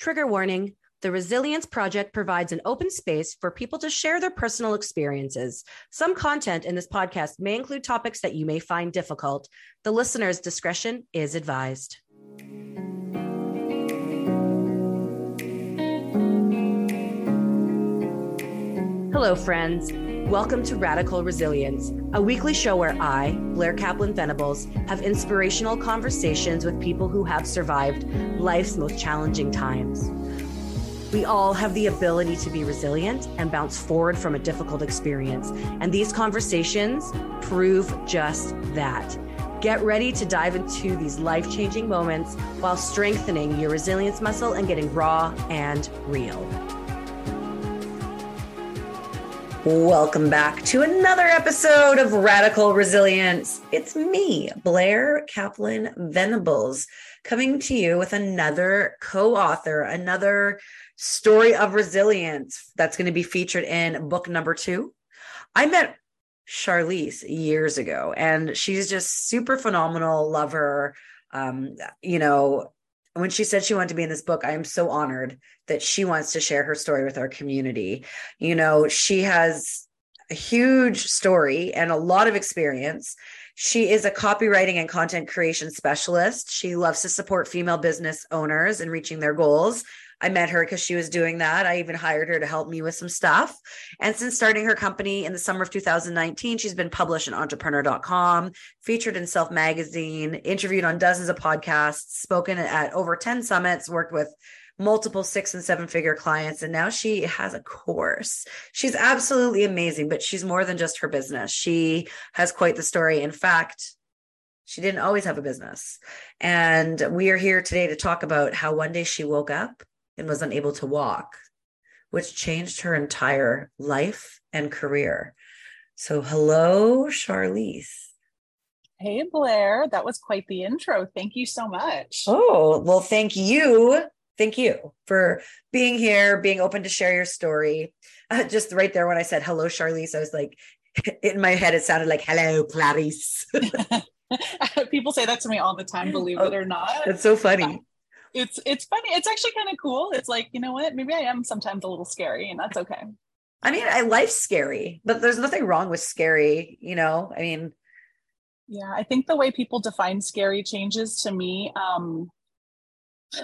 Trigger warning the Resilience Project provides an open space for people to share their personal experiences. Some content in this podcast may include topics that you may find difficult. The listener's discretion is advised. Hello, friends. Welcome to Radical Resilience, a weekly show where I, Blair Kaplan Venables, have inspirational conversations with people who have survived life's most challenging times. We all have the ability to be resilient and bounce forward from a difficult experience. And these conversations prove just that. Get ready to dive into these life changing moments while strengthening your resilience muscle and getting raw and real. Welcome back to another episode of Radical Resilience. It's me, Blair Kaplan Venables, coming to you with another co author, another story of resilience that's going to be featured in book number two. I met Charlese years ago, and she's just super phenomenal. Love her. Um, you know, when she said she wanted to be in this book, I am so honored that she wants to share her story with our community. You know, she has a huge story and a lot of experience. She is a copywriting and content creation specialist. She loves to support female business owners in reaching their goals. I met her because she was doing that. I even hired her to help me with some stuff. And since starting her company in the summer of 2019, she's been published in entrepreneur.com, featured in Self Magazine, interviewed on dozens of podcasts, spoken at over 10 summits, worked with multiple six and seven figure clients and now she has a course she's absolutely amazing but she's more than just her business she has quite the story in fact she didn't always have a business and we are here today to talk about how one day she woke up and was unable to walk, which changed her entire life and career. So, hello, Charlese. Hey, Blair. That was quite the intro. Thank you so much. Oh, well, thank you. Thank you for being here, being open to share your story. Uh, just right there when I said hello, Charlese, I was like, in my head, it sounded like hello, Clarice. People say that to me all the time, believe oh, it or not. That's so funny it's it's funny. It's actually kind of cool. It's like, you know what? Maybe I am sometimes a little scary and that's okay. I mean, I life's scary, but there's nothing wrong with scary, you know? I mean, yeah, I think the way people define scary changes to me. Um,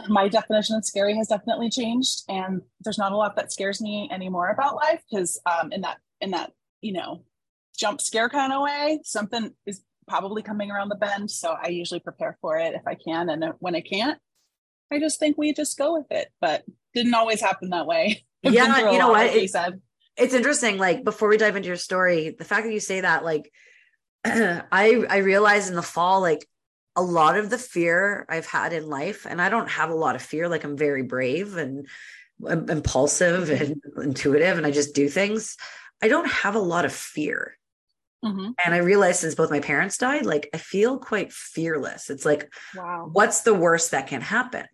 my definition of scary has definitely changed, and there's not a lot that scares me anymore about life because um, in that in that you know jump scare kind of way, something is probably coming around the bend. So I usually prepare for it if I can, and when I can't, I just think we just go with it, but didn't always happen that way. yeah, you know what? Like said. It's interesting. Like before we dive into your story, the fact that you say that, like, I I realized in the fall, like a lot of the fear I've had in life, and I don't have a lot of fear. Like I'm very brave and impulsive and intuitive, and I just do things. I don't have a lot of fear. Mm-hmm. And I realized since both my parents died, like I feel quite fearless. It's like, wow, what's the worst that can happen?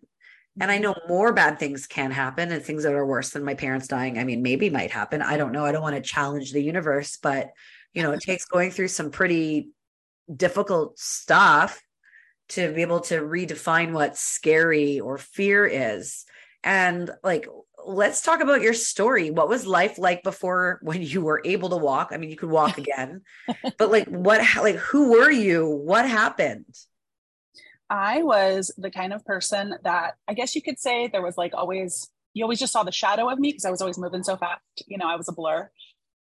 And I mm-hmm. know more bad things can happen and things that are worse than my parents dying. I mean, maybe might happen. I don't know. I don't want to challenge the universe, but you know, it takes going through some pretty difficult stuff to be able to redefine what scary or fear is. And like let's talk about your story. What was life like before when you were able to walk? I mean, you could walk again, but like what, like who were you? What happened? I was the kind of person that I guess you could say there was like always, you always just saw the shadow of me because I was always moving so fast. You know, I was a blur.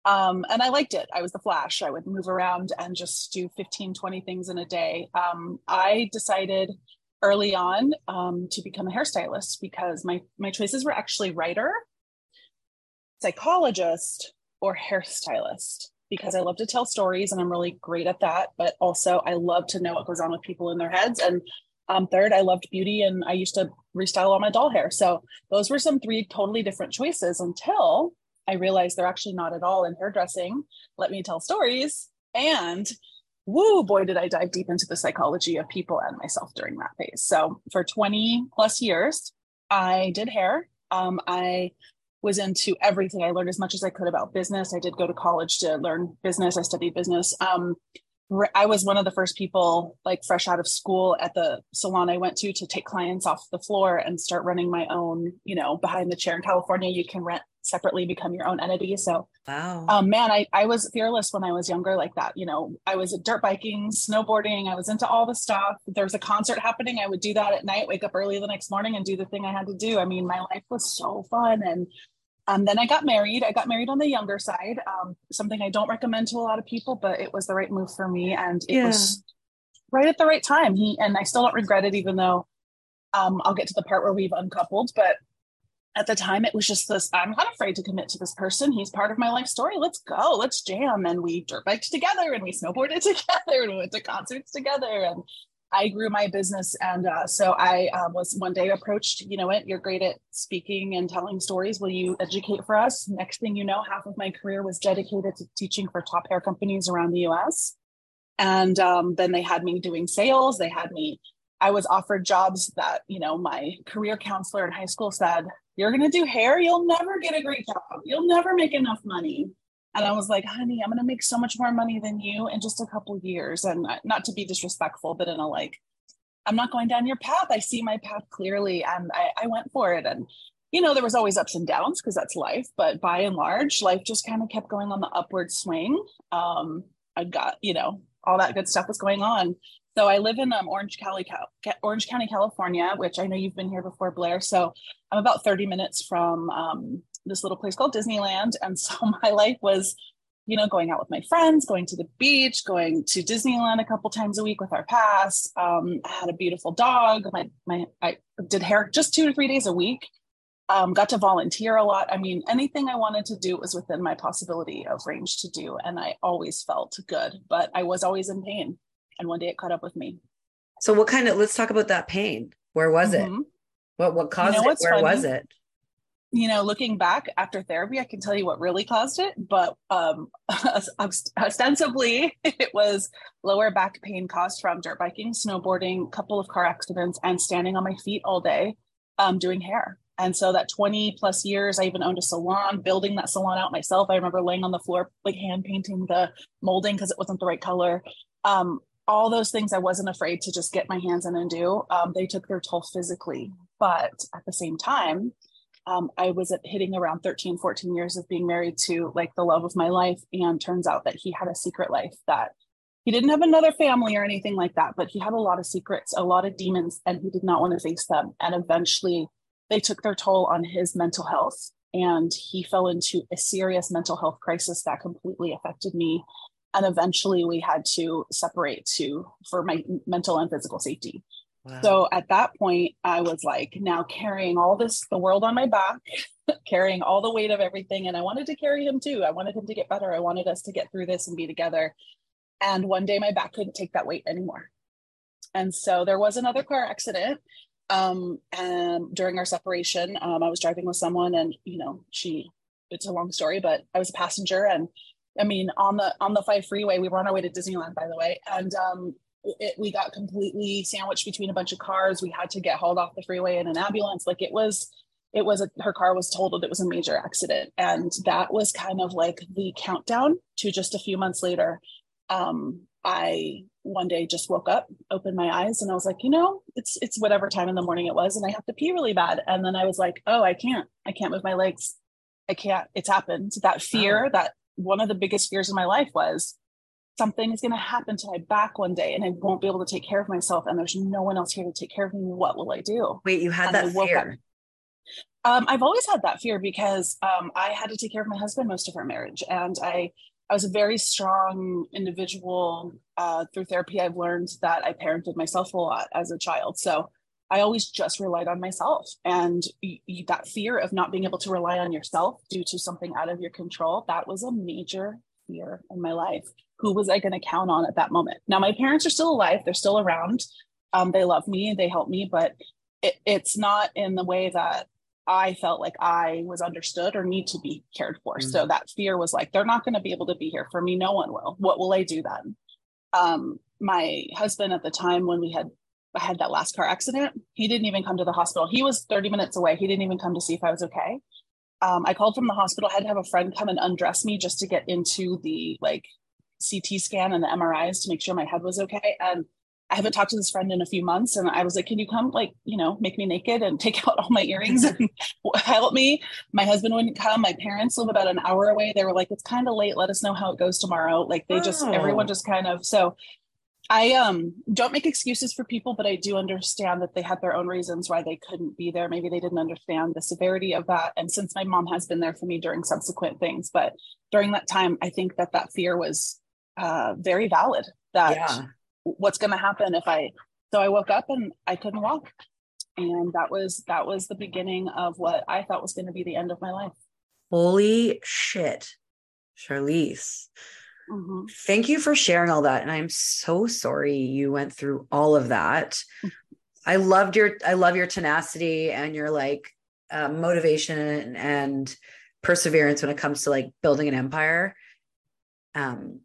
Um, and I liked it. I was the flash. I would move around and just do 15, 20 things in a day. Um, I decided early on um, to become a hairstylist because my my choices were actually writer, psychologist, or hairstylist because I love to tell stories and I'm really great at that. But also, I love to know what goes on with people in their heads. And um, third, I loved beauty and I used to restyle all my doll hair. So those were some three totally different choices until I realized they're actually not at all in hairdressing. Let me tell stories. And woo, boy, did I dive deep into the psychology of people and myself during that phase. So for 20 plus years, I did hair. Um, I was into everything. I learned as much as I could about business. I did go to college to learn business. I studied business. Um, I was one of the first people, like fresh out of school at the salon I went to, to take clients off the floor and start running my own, you know, behind the chair in California. You can rent separately, become your own entity. So, wow, um, man, I, I was fearless when I was younger, like that. You know, I was dirt biking, snowboarding, I was into all the stuff. If there was a concert happening, I would do that at night, wake up early the next morning and do the thing I had to do. I mean, my life was so fun. And um, then I got married. I got married on the younger side, um, something I don't recommend to a lot of people, but it was the right move for me, and it yeah. was right at the right time. He and I still don't regret it, even though um, I'll get to the part where we've uncoupled. But at the time, it was just this: I'm not afraid to commit to this person. He's part of my life story. Let's go. Let's jam. And we dirt biked together, and we snowboarded together, and we went to concerts together, and I grew my business. And uh, so I uh, was one day approached, you know what, you're great at speaking and telling stories. Will you educate for us? Next thing you know, half of my career was dedicated to teaching for top hair companies around the US. And um, then they had me doing sales. They had me, I was offered jobs that, you know, my career counselor in high school said, you're going to do hair. You'll never get a great job. You'll never make enough money. And I was like, honey, I'm going to make so much more money than you in just a couple years. And not to be disrespectful, but in a like, I'm not going down your path. I see my path clearly. And I, I went for it. And, you know, there was always ups and downs because that's life. But by and large, life just kind of kept going on the upward swing. Um, I got, you know, all that good stuff was going on. So I live in um, Orange County, Orange County, California, which I know you've been here before, Blair. So I'm about 30 minutes from um, this little place called Disneyland. And so my life was, you know, going out with my friends, going to the beach, going to Disneyland a couple times a week with our pass. Um, I had a beautiful dog. My my I did hair just two to three days a week. Um, got to volunteer a lot. I mean, anything I wanted to do was within my possibility of range to do, and I always felt good. But I was always in pain, and one day it caught up with me. So, what kind of? Let's talk about that pain. Where was mm-hmm. it? What what caused you know, it? Where funny? was it? you know, looking back after therapy, I can tell you what really caused it, but um, ostensibly it was lower back pain caused from dirt biking, snowboarding, a couple of car accidents, and standing on my feet all day um, doing hair. And so that 20 plus years, I even owned a salon, building that salon out myself. I remember laying on the floor, like hand painting the molding because it wasn't the right color. Um, all those things I wasn't afraid to just get my hands in and do. Um, they took their toll physically. But at the same time, um, I was at hitting around 13, 14 years of being married to like the love of my life. And turns out that he had a secret life that he didn't have another family or anything like that, but he had a lot of secrets, a lot of demons, and he did not want to face them. And eventually they took their toll on his mental health. And he fell into a serious mental health crisis that completely affected me. And eventually we had to separate to for my mental and physical safety. So at that point, I was like now carrying all this, the world on my back, carrying all the weight of everything. And I wanted to carry him too. I wanted him to get better. I wanted us to get through this and be together. And one day my back couldn't take that weight anymore. And so there was another car accident um, and during our separation. Um, I was driving with someone and, you know, she, it's a long story, but I was a passenger and I mean, on the on the five freeway, we were on our way to Disneyland, by the way, and um, it, we got completely sandwiched between a bunch of cars. We had to get hauled off the freeway in an ambulance. Like it was, it was a, her car was totaled. It was a major accident, and that was kind of like the countdown to just a few months later. Um, I one day just woke up, opened my eyes, and I was like, you know, it's it's whatever time in the morning it was, and I have to pee really bad. And then I was like, oh, I can't, I can't move my legs, I can't. It's happened. That fear, oh. that one of the biggest fears in my life was something is going to happen to my back one day and I won't be able to take care of myself and there's no one else here to take care of me. What will I do? Wait, you had and that fear? Um, I've always had that fear because um, I had to take care of my husband most of our marriage. And I, I was a very strong individual. Uh, through therapy, I've learned that I parented myself a lot as a child. So I always just relied on myself. And that fear of not being able to rely on yourself due to something out of your control, that was a major fear in my life who was I going to count on at that moment? Now, my parents are still alive, they're still around. Um, they love me, they help me, but it, it's not in the way that I felt like I was understood or need to be cared for. Mm-hmm. So that fear was like, they're not going to be able to be here for me. No one will. What will I do then? Um, my husband at the time when we had had that last car accident, he didn't even come to the hospital. He was 30 minutes away. He didn't even come to see if I was okay. Um, I called from the hospital. I had to have a friend come and undress me just to get into the like CT scan and the MRIs to make sure my head was okay. And I haven't talked to this friend in a few months. And I was like, can you come, like, you know, make me naked and take out all my earrings and help me? My husband wouldn't come. My parents live about an hour away. They were like, it's kind of late. Let us know how it goes tomorrow. Like, they just, oh. everyone just kind of, so I um don't make excuses for people, but I do understand that they had their own reasons why they couldn't be there. Maybe they didn't understand the severity of that. And since my mom has been there for me during subsequent things, but during that time, I think that that fear was uh, very valid. That yeah. what's going to happen if I? So I woke up and I couldn't walk, and that was that was the beginning of what I thought was going to be the end of my life. Holy shit, Charlese. Mm-hmm. Thank you for sharing all that. And I'm so sorry you went through all of that. Mm-hmm. I loved your I love your tenacity and your like uh, motivation and, and perseverance when it comes to like building an empire. Um,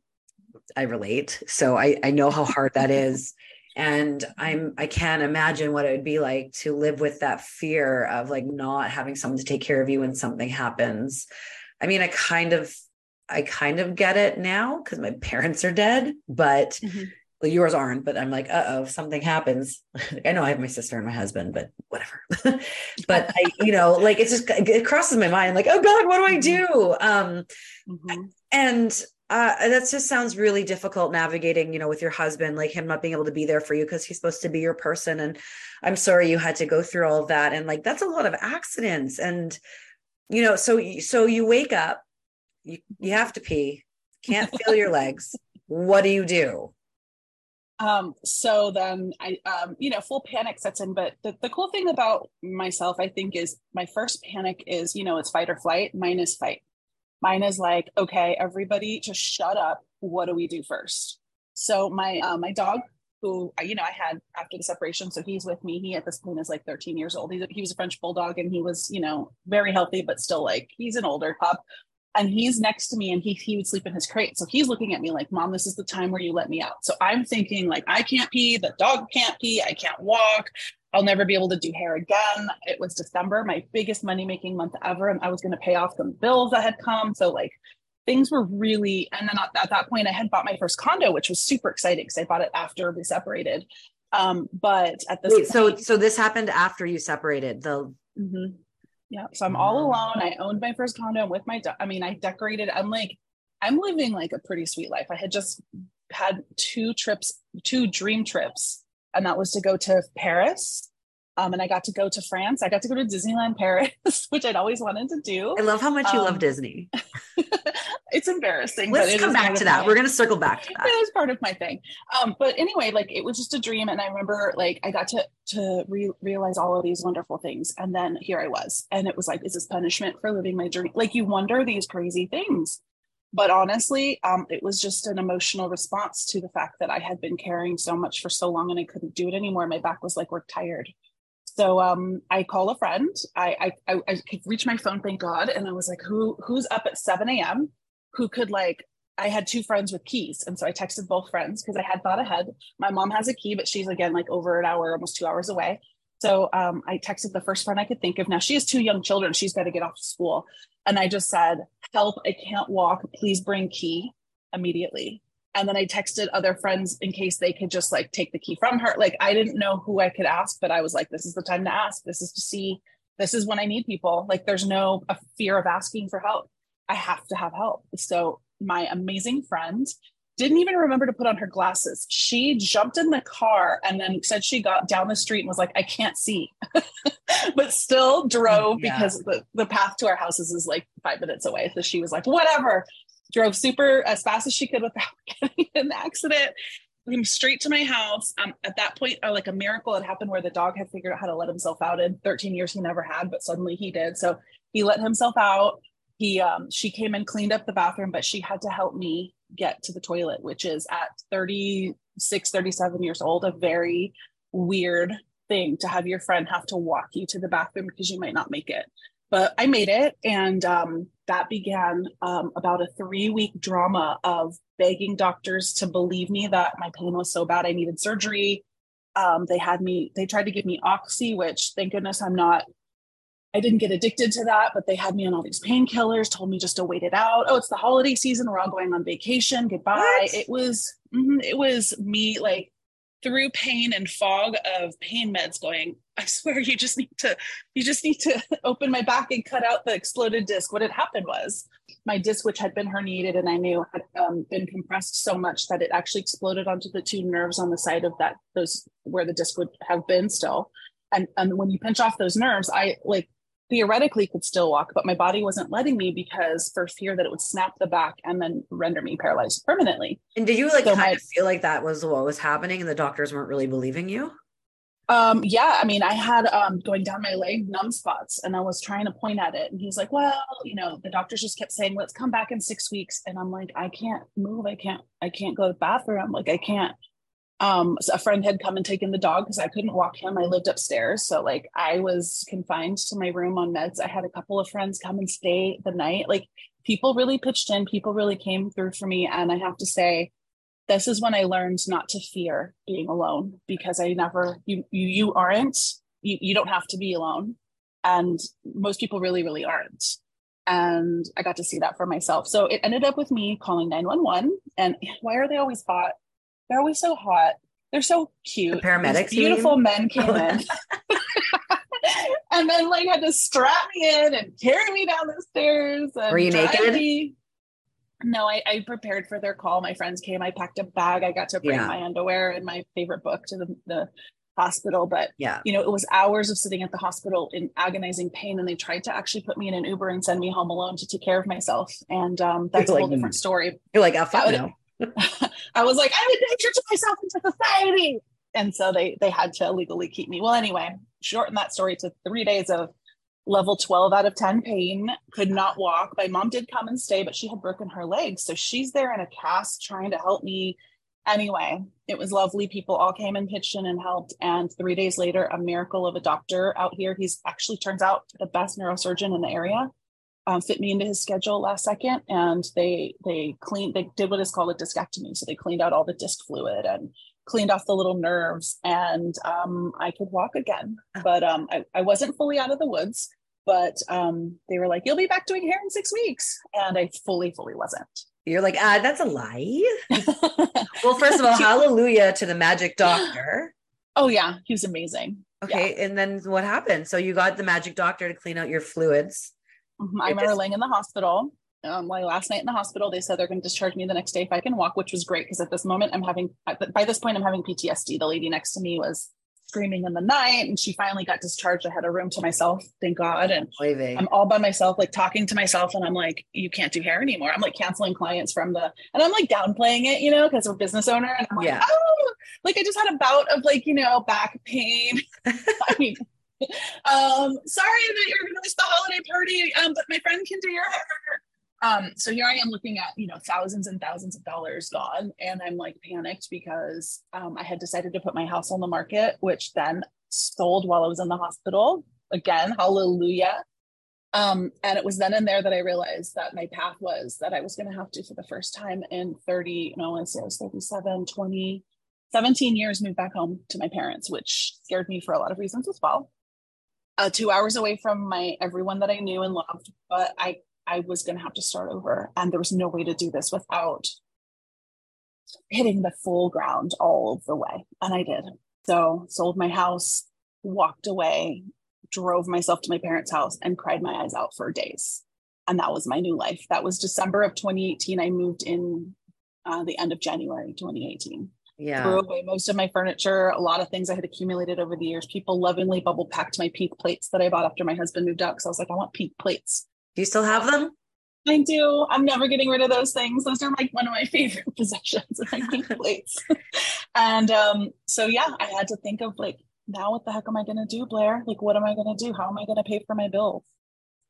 I relate. So I, I know how hard that is. And I'm I can't imagine what it would be like to live with that fear of like not having someone to take care of you when something happens. I mean, I kind of I kind of get it now because my parents are dead, but mm-hmm. well, yours aren't. But I'm like, uh oh, something happens. I know I have my sister and my husband, but whatever. but I, you know, like it's just it crosses my mind, like, oh God, what do I mm-hmm. do? Um, mm-hmm. and uh, that just sounds really difficult navigating, you know, with your husband, like him not being able to be there for you because he's supposed to be your person. And I'm sorry you had to go through all of that. And like that's a lot of accidents. And you know, so so you wake up you, you have to pee, can't feel your legs. What do you do? Um, so then I, um, you know, full panic sets in. But the, the cool thing about myself, I think, is my first panic is, you know, it's fight or flight. Mine is fight. Mine is like, okay, everybody just shut up. What do we do first? So my uh, my dog, who you know I had after the separation, so he's with me. He at this point is like 13 years old. He's, he was a French bulldog, and he was you know very healthy, but still like he's an older pup and he's next to me and he he would sleep in his crate. So he's looking at me like, "Mom, this is the time where you let me out." So I'm thinking like, I can't pee, the dog can't pee, I can't walk. I'll never be able to do hair again. It was December, my biggest money making month ever, and I was going to pay off some bills that had come. So like things were really and then at, that point I had bought my first condo, which was super exciting because I bought it after we separated. Um, but at this Wait, point, so so this happened after you separated. The mm-hmm. Yeah. So I'm all alone. I owned my first condo with my, de- I mean, I decorated, I'm like, I'm living like a pretty sweet life. I had just had two trips, two dream trips, and that was to go to Paris um, and I got to go to France. I got to go to Disneyland Paris, which I'd always wanted to do. I love how much you um, love Disney. it's embarrassing. Let's come back to that. My, We're going to circle back to that. It was part of my thing. Um, but anyway, like it was just a dream. And I remember like I got to, to re- realize all of these wonderful things. And then here I was. And it was like, is this punishment for living my dream? Like you wonder these crazy things. But honestly, um, it was just an emotional response to the fact that I had been carrying so much for so long and I couldn't do it anymore. My back was like, we're tired so um, I call a friend. I, I I could reach my phone, thank God, and I was like, "Who who's up at 7 a.m. Who could like?" I had two friends with keys, and so I texted both friends because I had thought ahead. My mom has a key, but she's again like over an hour, almost two hours away. So um, I texted the first friend I could think of. Now she has two young children; she's got to get off to school, and I just said, "Help! I can't walk. Please bring key immediately." And then I texted other friends in case they could just like take the key from her. Like I didn't know who I could ask, but I was like, this is the time to ask. This is to see. This is when I need people. Like there's no a fear of asking for help. I have to have help. So my amazing friend didn't even remember to put on her glasses. She jumped in the car and then said she got down the street and was like, I can't see, but still drove yeah. because the, the path to our houses is like five minutes away. So she was like, whatever drove super as fast as she could without getting an accident. Came straight to my house. Um, at that point uh, like a miracle had happened where the dog had figured out how to let himself out in 13 years he never had but suddenly he did. So he let himself out. He um, she came and cleaned up the bathroom but she had to help me get to the toilet which is at 36 37 years old a very weird thing to have your friend have to walk you to the bathroom because you might not make it but I made it. And um, that began um, about a three week drama of begging doctors to believe me that my pain was so bad I needed surgery. Um, they had me, they tried to give me Oxy, which thank goodness I'm not I didn't get addicted to that, but they had me on all these painkillers, told me just to wait it out. Oh, it's the holiday season. We're all going on vacation. Goodbye. What? It was, mm-hmm, it was me like through pain and fog of pain meds going, I swear you just need to, you just need to open my back and cut out the exploded disc. What had happened was my disc, which had been herniated and I knew had um, been compressed so much that it actually exploded onto the two nerves on the side of that, those where the disc would have been still. And, and when you pinch off those nerves, I like theoretically could still walk, but my body wasn't letting me because for fear that it would snap the back and then render me paralyzed permanently. And did you like so kind my, of feel like that was what was happening and the doctors weren't really believing you? Um, yeah, I mean, I had um going down my leg numb spots and I was trying to point at it. And he's like, Well, you know, the doctors just kept saying, Let's come back in six weeks. And I'm like, I can't move, I can't, I can't go to the bathroom. Like I can't um so a friend had come and taken the dog because i couldn't walk him. I lived upstairs so like i was confined to my room on meds. I had a couple of friends come and stay the night. Like people really pitched in people really came through for me and i have to say this is when i learned not to fear being alone because i never you you, you aren't you, you don't have to be alone and most people really really aren't. And i got to see that for myself. So it ended up with me calling 911 and why are they always hot they're always so hot. They're so cute. The paramedics, These beautiful men came in. and then like had to strap me in and carry me down the stairs. Were you naked? Me. No, I, I, prepared for their call. My friends came. I packed a bag. I got to bring yeah. my underwear and my favorite book to the, the hospital. But yeah, you know, it was hours of sitting at the hospital in agonizing pain, and they tried to actually put me in an Uber and send me home alone to take care of myself. And um, that's you're a whole like, different story. You're like, I'll find I was like, I'm a danger to myself and to society. And so they they had to legally keep me. Well, anyway, shorten that story to three days of level 12 out of 10 pain, could not walk. My mom did come and stay, but she had broken her leg. So she's there in a cast trying to help me. Anyway, it was lovely. People all came and pitched in and helped. And three days later, a miracle of a doctor out here. He's actually turns out the best neurosurgeon in the area um, fit me into his schedule last second and they they cleaned they did what is called a discectomy. So they cleaned out all the disc fluid and cleaned off the little nerves and um, i could walk again. Ah. but um, I, I wasn't fully out of the woods but um, they were like you'll be back doing hair in six weeks and i fully fully wasn't. You're like ah that's a lie? Well first of all hallelujah to the magic doctor. Oh yeah. He was amazing. Okay yeah. and then what happened? So you got the magic doctor to clean out your fluids Mm-hmm. I remember laying in the hospital. Um, my last night in the hospital, they said they're going to discharge me the next day if I can walk, which was great because at this moment I'm having, by this point, I'm having PTSD. The lady next to me was screaming in the night and she finally got discharged. I had a room to myself, thank God. And I'm all by myself, like talking to myself. And I'm like, you can't do hair anymore. I'm like canceling clients from the, and I'm like downplaying it, you know, because we're business owner. And I'm like, yeah. oh, like I just had a bout of like, you know, back pain. I mean, um, sorry that you're to miss the holiday party, um, but my friend can do your hair. Um, so here I am looking at, you know, thousands and thousands of dollars gone. And I'm like panicked because um, I had decided to put my house on the market, which then sold while I was in the hospital. Again, hallelujah. Um, and it was then and there that I realized that my path was that I was going to have to, for the first time in 30, no, I say I was 37, 20, 17 years, move back home to my parents, which scared me for a lot of reasons as well uh, two hours away from my everyone that I knew and loved, but I I was to have to start over, and there was no way to do this without hitting the full ground all the way, and I did. So sold my house, walked away, drove myself to my parents' house, and cried my eyes out for days. And that was my new life. That was December of 2018. I moved in uh, the end of January 2018 yeah. threw away most of my furniture, a lot of things I had accumulated over the years. People lovingly bubble packed my pink plates that I bought after my husband moved out. So I was like, I want pink plates. Do you still have them? I do. I'm never getting rid of those things. Those are like one of my favorite possessions, my pink plates. and um, so yeah, I had to think of like, now what the heck am I gonna do, Blair? Like, what am I gonna do? How am I gonna pay for my bills?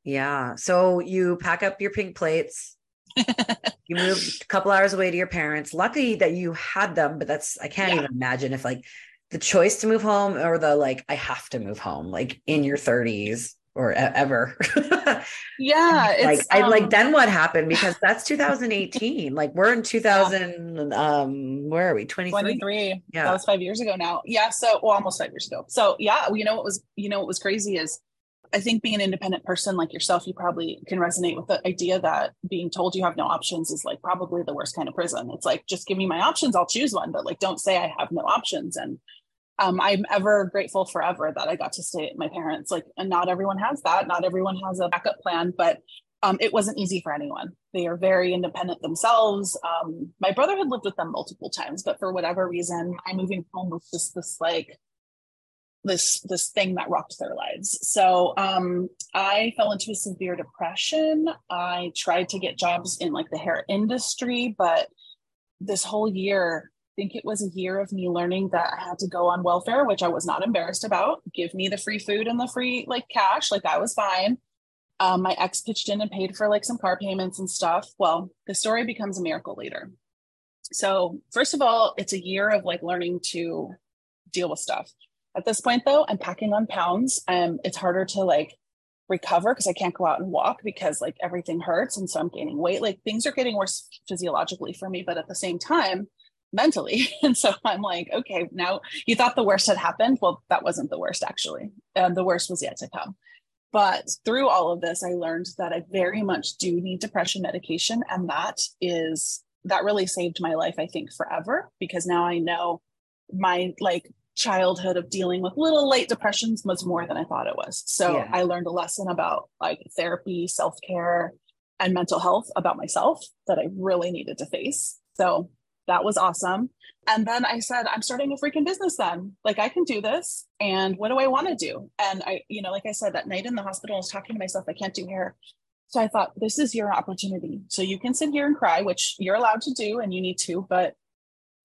Yeah. So you pack up your pink plates you moved a couple hours away to your parents. Lucky that you had them, but that's I can't yeah. even imagine if like the choice to move home or the like I have to move home like in your 30s or ever. yeah, like I um, like then what happened because that's 2018. like we're in 2000 yeah. um where are we? 23. 23. Yeah. That was 5 years ago now. Yeah, so well almost 5 years ago. So yeah, you know what was you know what was crazy is I think being an independent person like yourself, you probably can resonate with the idea that being told you have no options is like probably the worst kind of prison. It's like, just give me my options, I'll choose one, but like, don't say I have no options. And um, I'm ever grateful forever that I got to stay at my parents. Like, and not everyone has that. Not everyone has a backup plan, but um, it wasn't easy for anyone. They are very independent themselves. Um, my brother had lived with them multiple times, but for whatever reason, my moving home was just this like this this thing that rocked their lives. So um, I fell into a severe depression. I tried to get jobs in like the hair industry, but this whole year, I think it was a year of me learning that I had to go on welfare, which I was not embarrassed about. Give me the free food and the free like cash, like I was fine. Um, my ex pitched in and paid for like some car payments and stuff. Well, the story becomes a miracle later. So first of all, it's a year of like learning to deal with stuff at this point, though, I'm packing on pounds. Um, it's harder to like recover because I can't go out and walk because like everything hurts. And so I'm gaining weight. Like things are getting worse physiologically for me, but at the same time, mentally. And so I'm like, okay, now you thought the worst had happened. Well, that wasn't the worst actually. And the worst was yet to come. But through all of this, I learned that I very much do need depression medication. And that is, that really saved my life, I think, forever because now I know my like childhood of dealing with little late depressions was more than I thought it was. So yeah. I learned a lesson about like therapy, self care, and mental health about myself that I really needed to face. So that was awesome. And then I said, I'm starting a freaking business then. Like I can do this. And what do I want to do? And I, you know, like I said, that night in the hospital, I was talking to myself, I can't do hair. So I thought, this is your opportunity. So you can sit here and cry, which you're allowed to do and you need to, but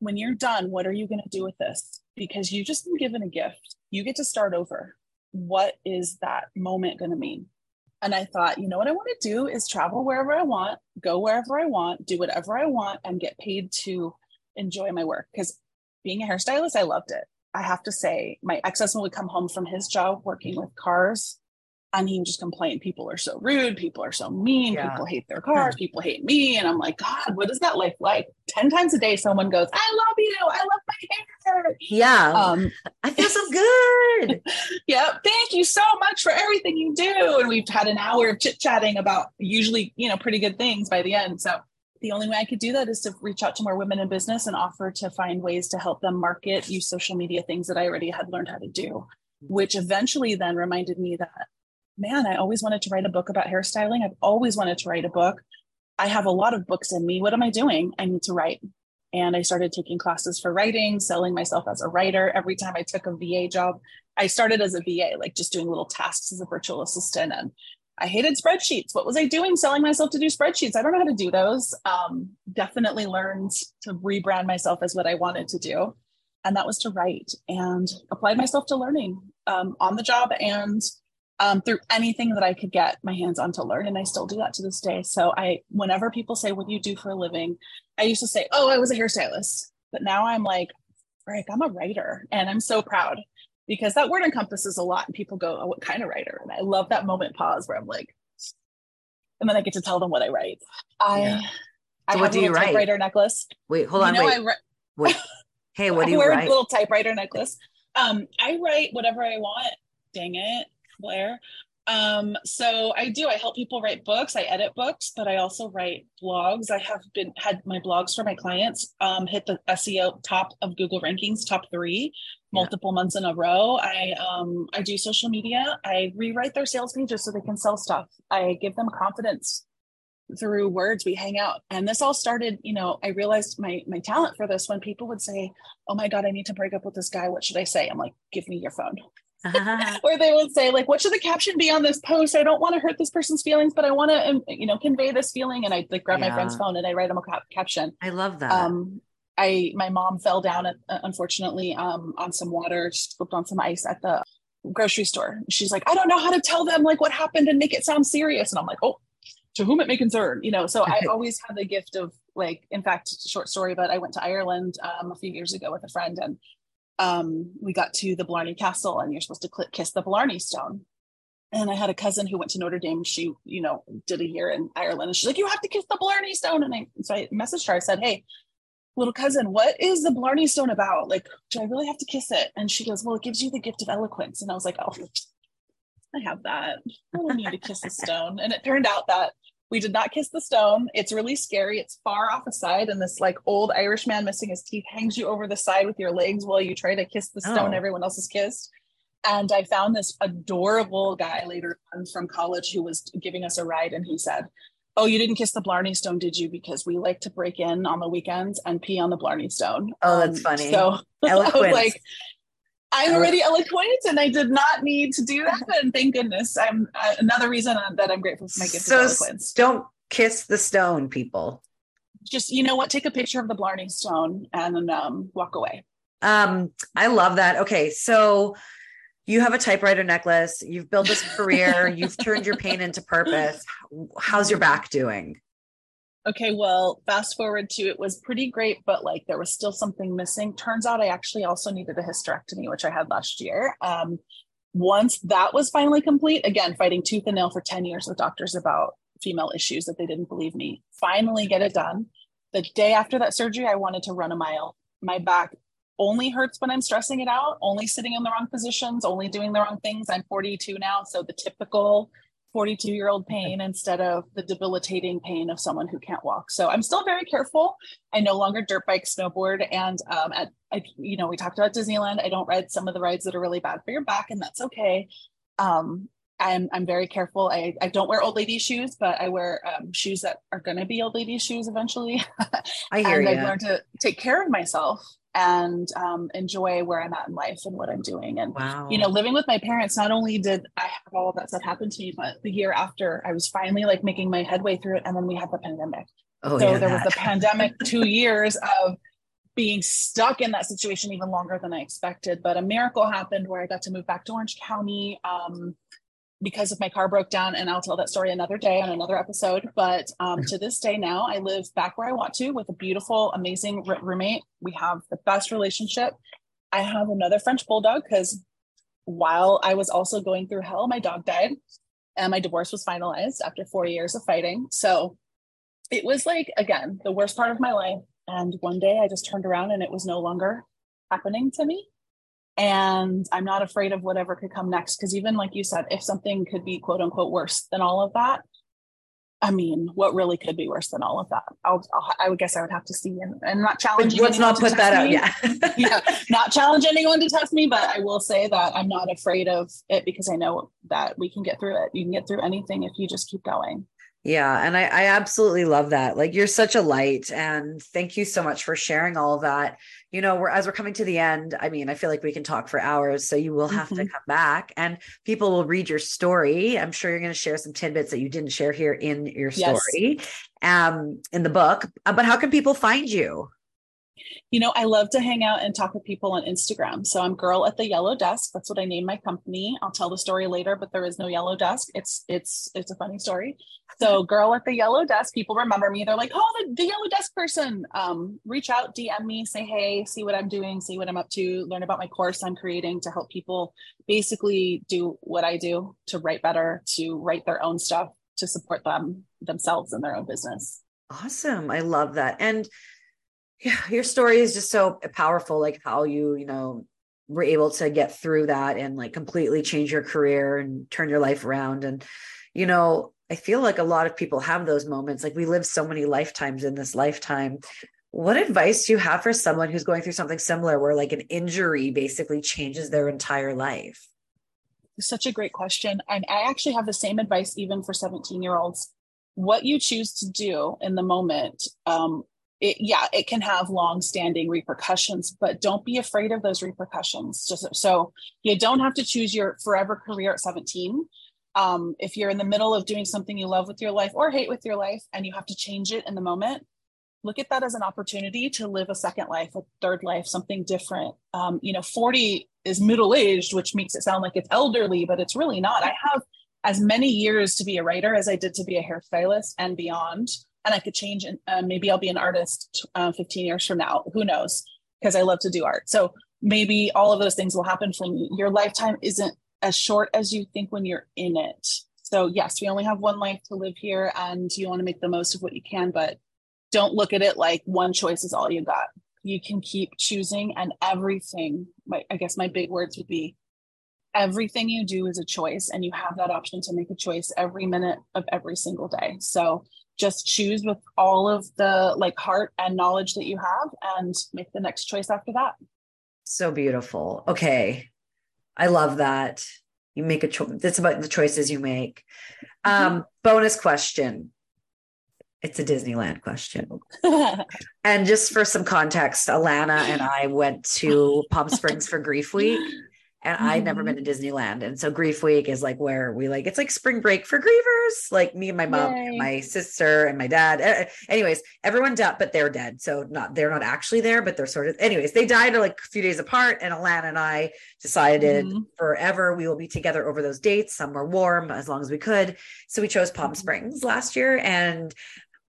when you're done, what are you going to do with this? Because you just been given a gift. You get to start over. What is that moment going to mean? And I thought, you know what I want to do is travel wherever I want, go wherever I want, do whatever I want, and get paid to enjoy my work. Because being a hairstylist, I loved it. I have to say, my ex husband would come home from his job working with cars and he just complain. People are so rude. People are so mean. Yeah. people hate their cars. Hmm. people hate me. And i'm like god what is that life like? 10 times a day someone goes i love you. I love my hair. Yeah. Um i feel so good. Yeah thank you so much for everything you do. And we've had an hour of chit-chatting about usually you know pretty good things by the end. So the only way I could do that is to reach out to more women in business and offer to find ways to help them market, use social media, things that I already had learned how to do, which eventually then reminded me that man, I always wanted to write a book about hairstyling. I've always wanted to write a book. I have a lot of books in me. What am I doing? I need to write. And I started taking classes for writing, selling myself as a writer. Every time I took a VA job, I started as a VA, like just doing little tasks as a virtual assistant. And I hated spreadsheets. What was I doing selling myself to do spreadsheets? I don't know how to do those. Um, definitely learned to rebrand myself as what I wanted to do. And that was to write and applied myself to learning um, on the job and um, through anything that I could get my hands on to learn. And I still do that to this day. So I, whenever people say, what do you do for a living? I used to say, oh, I was a hairstylist. But now I'm like, Rick, I'm a writer. And I'm so proud because that word encompasses a lot. And people go, oh, what kind of writer? And I love that moment pause where I'm like, and then I get to tell them what I write. I, yeah. so I what do you write? Typewriter necklace. Wait, hold on. You know, wait. I wait. Hey, what do you I wear write? a little typewriter necklace. Um, I write whatever I want. Dang it. Blair. Um, so I do. I help people write books. I edit books, but I also write blogs. I have been had my blogs for my clients um, hit the SEO top of Google rankings, top three, multiple yeah. months in a row. I um, I do social media. I rewrite their sales pages so they can sell stuff. I give them confidence through words. We hang out, and this all started. You know, I realized my my talent for this when people would say, "Oh my God, I need to break up with this guy. What should I say?" I'm like, "Give me your phone." Or they would say like what should the caption be on this post? I don't want to hurt this person's feelings but i want to um, you know convey this feeling. And i like grab yeah. my friend's phone and i write them a cap- caption. I love that. Um i my mom fell down at, uh, unfortunately um on some water slipped on some ice at the grocery store. She's like i don't know how to tell them like what happened and make it sound serious. And i'm like oh to whom it may concern you know? So i always have the gift of like in fact short story but i went to ireland um, a few years ago with a friend and um, we got to the Blarney Castle and you're supposed to kiss the Blarney Stone. And I had a cousin who went to Notre Dame. She, you know, did a year in Ireland and she's like, you have to kiss the Blarney Stone. And I, so I messaged her. I said, Hey, little cousin, what is the Blarney Stone about? Like, do I really have to kiss it? And she goes, well, it gives you the gift of eloquence. And I was like, oh, I have that. I don't need to kiss the stone. And it turned out that we did not kiss the stone. It's really scary. It's far off a side, and this like old Irish man missing his teeth hangs you over the side with your legs while you try to kiss the stone Oh. everyone else has kissed. And I found this adorable guy later on from college who was giving us a ride, and he said, "Oh, you didn't kiss the Blarney Stone, did you? Because we like to break in on the weekends and pee on the Blarney Stone." Oh, that's um, funny. So I Eloquent. was like, I'm already eloquent, and I did not need to do that. And thank goodness, I'm uh, another reason that I'm grateful for my gift so of eloquence. don't kiss the stone, people. Just you know what, take a picture of the Blarney Stone and um, walk away. Um, I love that. Okay, so you have a typewriter necklace. You've built this career. you've turned your pain into purpose. How's your back doing? Okay, well, fast forward to it was pretty great, but like there was still something missing. Turns out I actually also needed a hysterectomy, which I had last year. Um, once that was finally complete, again, fighting tooth and nail for 10 years with doctors about female issues that they didn't believe me, finally get it done. The day after that surgery, I wanted to run a mile. My back only hurts when I'm stressing it out, only sitting in the wrong positions, only doing the wrong things. I'm 42 now, so the typical 42 year old pain instead of the debilitating pain of someone who can't walk. So I'm still very careful. I no longer dirt bike, snowboard, and um, at I, you know we talked about Disneyland. I don't ride some of the rides that are really bad for your back, and that's okay. Um, I'm I'm very careful. I, I don't wear old lady shoes, but I wear um, shoes that are going to be old lady shoes eventually. I hear and you. I've learned to take care of myself and um, enjoy where I'm at in life and what I'm doing. And Wow. you know, living with my parents, not only did I have all of that stuff happen to me, but the year after I was finally like making my headway through it. And then we had the pandemic. oh, so yeah, there was that. the pandemic, two years of being stuck in that situation even longer than I expected. But a miracle happened where I got to move back to Orange County. Um, because if my car broke down and I'll tell that story another day on another episode. But um, to this day now, I live back where I want to with a beautiful, amazing roommate. We have the best relationship. I have another French bulldog because while I was also going through hell, my dog died and my divorce was finalized after four years of fighting. So it was like, again, the worst part of my life. And one day I just turned around and it was no longer happening to me. And I'm not afraid of whatever could come next. Because even like you said, if something could be quote unquote worse than all of that, I mean, what really could be worse than all of that? I'll, I'll, I would guess I would have to see and, and not challenge. let's not put that out. Yeah. yeah, not challenge anyone to test me, but I will say that I'm not afraid of it because I know that we can get through it. You can get through anything if you just keep going. Yeah. And I, I absolutely love that. Like you're such a light. And thank you so much for sharing all of that. You know, we're as we're coming to the end, I mean, I feel like we can talk for hours. So you will have to Mhm. come back and people will read your story. I'm sure you're going to share some tidbits that you didn't share here in your Yes. story, um, in the book. Uh, But how can people find you? You know, I love to hang out and talk with people on Instagram. So I'm girl at the yellow desk. That's what I named my company. I'll tell the story later, but there is no yellow desk. It's it's it's a funny story. So girl at the yellow desk, people remember me. They're like, oh, the, the yellow desk person. Um, reach out, DM me, say hey, see what I'm doing, see what I'm up to, learn about my course I'm creating to help people basically do what I do to write better, to write their own stuff, to support them themselves in their own business. Awesome. I love that. And yeah, your story is just so powerful, like how you, you know, were able to get through that and like completely change your career and turn your life around. And, you know, I feel like a lot of people have those moments. Like we live so many lifetimes in this lifetime. What advice do you have for someone who's going through something similar where like an injury basically changes their entire life? Such a great question. And I actually have the same advice even for 17 year olds. What you choose to do in the moment, um, it, yeah, it can have long standing repercussions, but don't be afraid of those repercussions. Just so you don't have to choose your forever career at 17. Um, if you're in the middle of doing something you love with your life or hate with your life and you have to change it in the moment, look at that as an opportunity to live a second life, a third life, something different. Um, you know, 40 is middle aged, which makes it sound like it's elderly, but it's really not. I have as many years to be a writer as I did to be a hairstylist and beyond. And I could change, and uh, maybe I'll be an artist uh, 15 years from now. Who knows? Because I love to do art. So maybe all of those things will happen for me. Your lifetime isn't as short as you think when you're in it. So, yes, we only have one life to live here, and you want to make the most of what you can, but don't look at it like one choice is all you got. You can keep choosing, and everything. My, I guess my big words would be everything you do is a choice and you have that option to make a choice every minute of every single day. So just choose with all of the like heart and knowledge that you have and make the next choice after that. So beautiful. Okay. I love that. You make a choice it's about the choices you make. Mm-hmm. um bonus question. It's a Disneyland question. and just for some context, Alana and I went to Palm Springs for Grief Week and mm-hmm. I'd never been to Disneyland. And so Grief Week is like where we like it's like spring break for grievers, like me and my mom, and my sister, and my dad. Anyways, everyone died, but they're dead. So not they're not actually there, but they're sort of anyways, they died like a few days apart. And Alana and I decided mm-hmm. forever we will be together over those dates. Some were warm as long as we could. So we chose Palm mm-hmm. Springs last year. And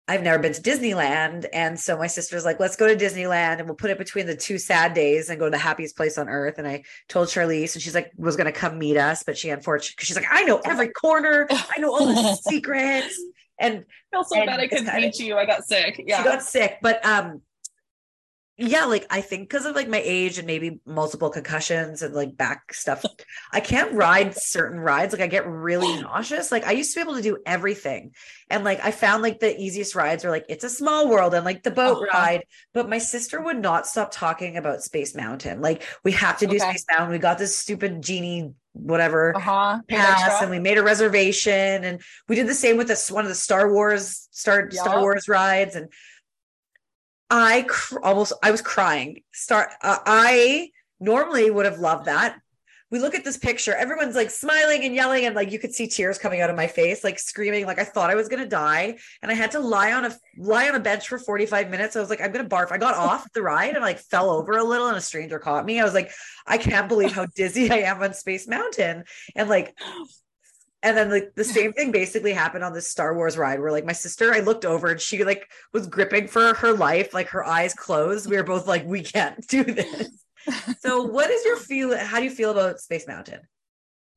I've never been to Disneyland. And so my sister's like, let's go to Disneyland and we'll put it between the two sad days and go to the happiest place on earth. And I told Charlese, and she's like, was going to come meet us, but she unfortunately, because she's like, I know every corner, I know all the secrets. And I feel so and bad I couldn't meet you. I got sick. Yeah. She got sick. But um, yeah, like I think because of like my age and maybe multiple concussions and like back stuff, I can't ride certain rides. Like I get really nauseous. Like I used to be able to do everything. And like I found like the easiest rides are like it's a small world and like the boat uh-huh. ride. But my sister would not stop talking about Space Mountain. Like we have to do okay. Space Mountain. We got this stupid genie whatever uh-huh. pass and we made a reservation and we did the same with this one of the Star Wars Star. Star Wars rides and I cr- almost I was crying. Start uh, I normally would have loved that. We look at this picture, everyone's like smiling and yelling, and like you could see tears coming out of my face, like screaming, like I thought I was gonna die. And I had to lie on a lie on a bench for 45 minutes. I was like, I'm gonna barf. I got off the ride and like fell over a little, and a stranger caught me. I was like, I can't believe how dizzy I am on Space Mountain. And like and then like the same thing basically happened on this Star Wars ride where like my sister, I looked over and she like was gripping for her life, like her eyes closed. We were both like, we can't do this. so what is your feel? How do you feel about Space Mountain?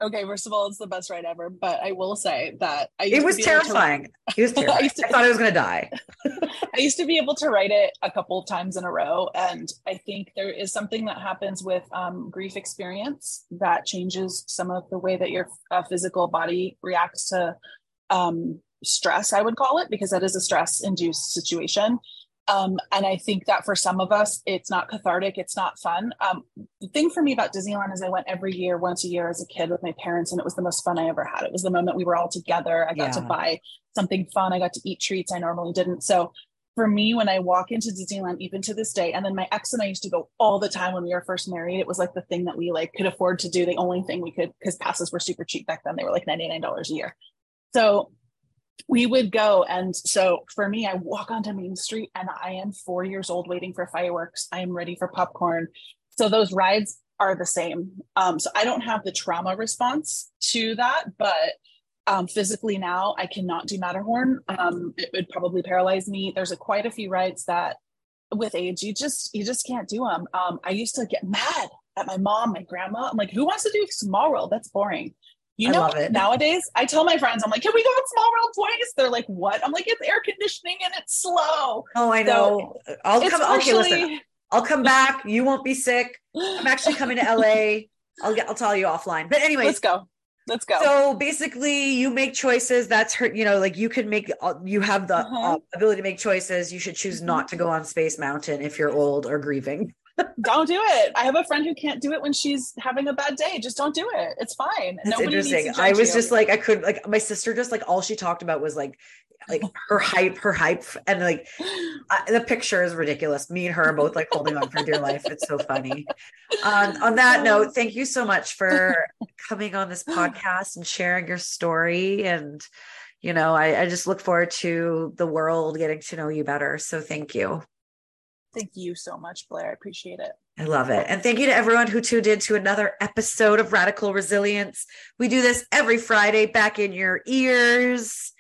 Okay, first of all, it's the best ride ever. But I will say that I it was terrifying. To... It was terrifying. I, used to... I thought I was going to die. I used to be able to write it a couple of times in a row, and I think there is something that happens with um, grief experience that changes some of the way that your uh, physical body reacts to um, stress. I would call it because that is a stress-induced situation. Um, and I think that for some of us, it's not cathartic, it's not fun. Um, the thing for me about Disneyland is I went every year, once a year as a kid with my parents, and it was the most fun I ever had. It was the moment we were all together. I got yeah. to buy something fun, I got to eat treats I normally didn't. So for me, when I walk into Disneyland, even to this day, and then my ex and I used to go all the time when we were first married. It was like the thing that we like could afford to do, the only thing we could because passes were super cheap back then. They were like $99 a year. So we would go. And so for me i walk onto main street and i am four years old waiting for fireworks. I am ready for popcorn. So those rides are the same. Um, so i don't have the trauma response to that but um, physically now i cannot do matterhorn. Um, it would probably paralyze me. There's a, quite a few rides that with age you just you just can't do them um, i used to get mad at my mom my grandma. I'm like who wants to do small world that's boring you know, nowadays I tell my friends, I'm like, can we go on Small World twice? They're like, what? I'm like, it's air conditioning and it's slow. Oh, I know. So I'll come. Okay, listen. I'll come back. You won't be sick. I'm actually coming to LA. I'll get. I'll tell you offline. But anyway, let's go. Let's go. So basically, you make choices. That's her. You know, like you can make. Uh, you have the uh-huh. uh, ability to make choices. You should choose not to go on Space Mountain if you're old or grieving don't do it. I have a friend who can't do it when she's having a bad day. Just don't do it. It's fine. That's Nobody interesting. I was you. just like, I couldn't like my sister just like all she talked about was like like her hype, her hype, and like I, the picture is ridiculous. Me and her are both like holding on for dear life. It's so funny. Um, on that note, thank you so much for coming on this podcast and sharing your story. And you know, I, I just look forward to the world getting to know you better. So thank you. Thank you so much, Blair. I appreciate it. I love it. And thank you to everyone who tuned in to another episode of Radical Resilience. We do this every Friday back in your ears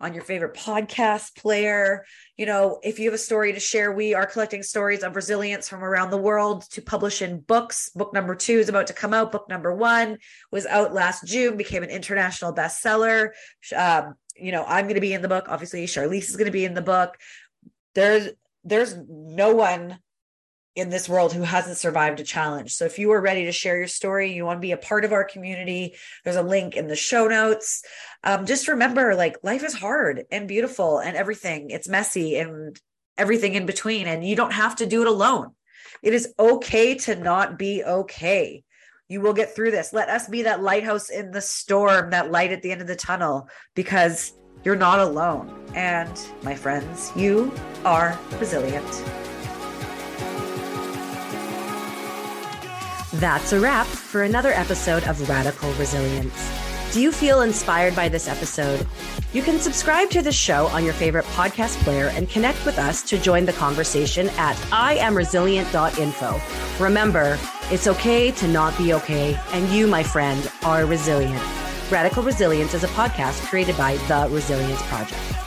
on your favorite podcast player. You know, if you have a story to share, we are collecting stories of resilience from around the world to publish in books. Book number two is about to come out. Book number one was out last June, became an international bestseller. Um, you know, I'm going to be in the book. Obviously, Charlese is going to be in the book. There's there's no one in this world who hasn't survived a challenge. So if you are ready to share your story, you want to be a part of our community, there's a link in the show notes. Um, just remember like life is hard and beautiful and everything. It's messy and everything in between. And you don't have to do it alone. It is okay to not be okay. You will get through this. Let us be that lighthouse in the storm, that light at the end of the tunnel, because you're not alone. And my friends, you are resilient. That's a wrap for another episode of Radical Resilience. Do you feel inspired by this episode? You can subscribe to the show on your favorite podcast player and connect with us to join the conversation at iamresilient.info. Remember, it's okay to not be okay, and you, my friend, are resilient. Radical Resilience is a podcast created by The Resilience Project.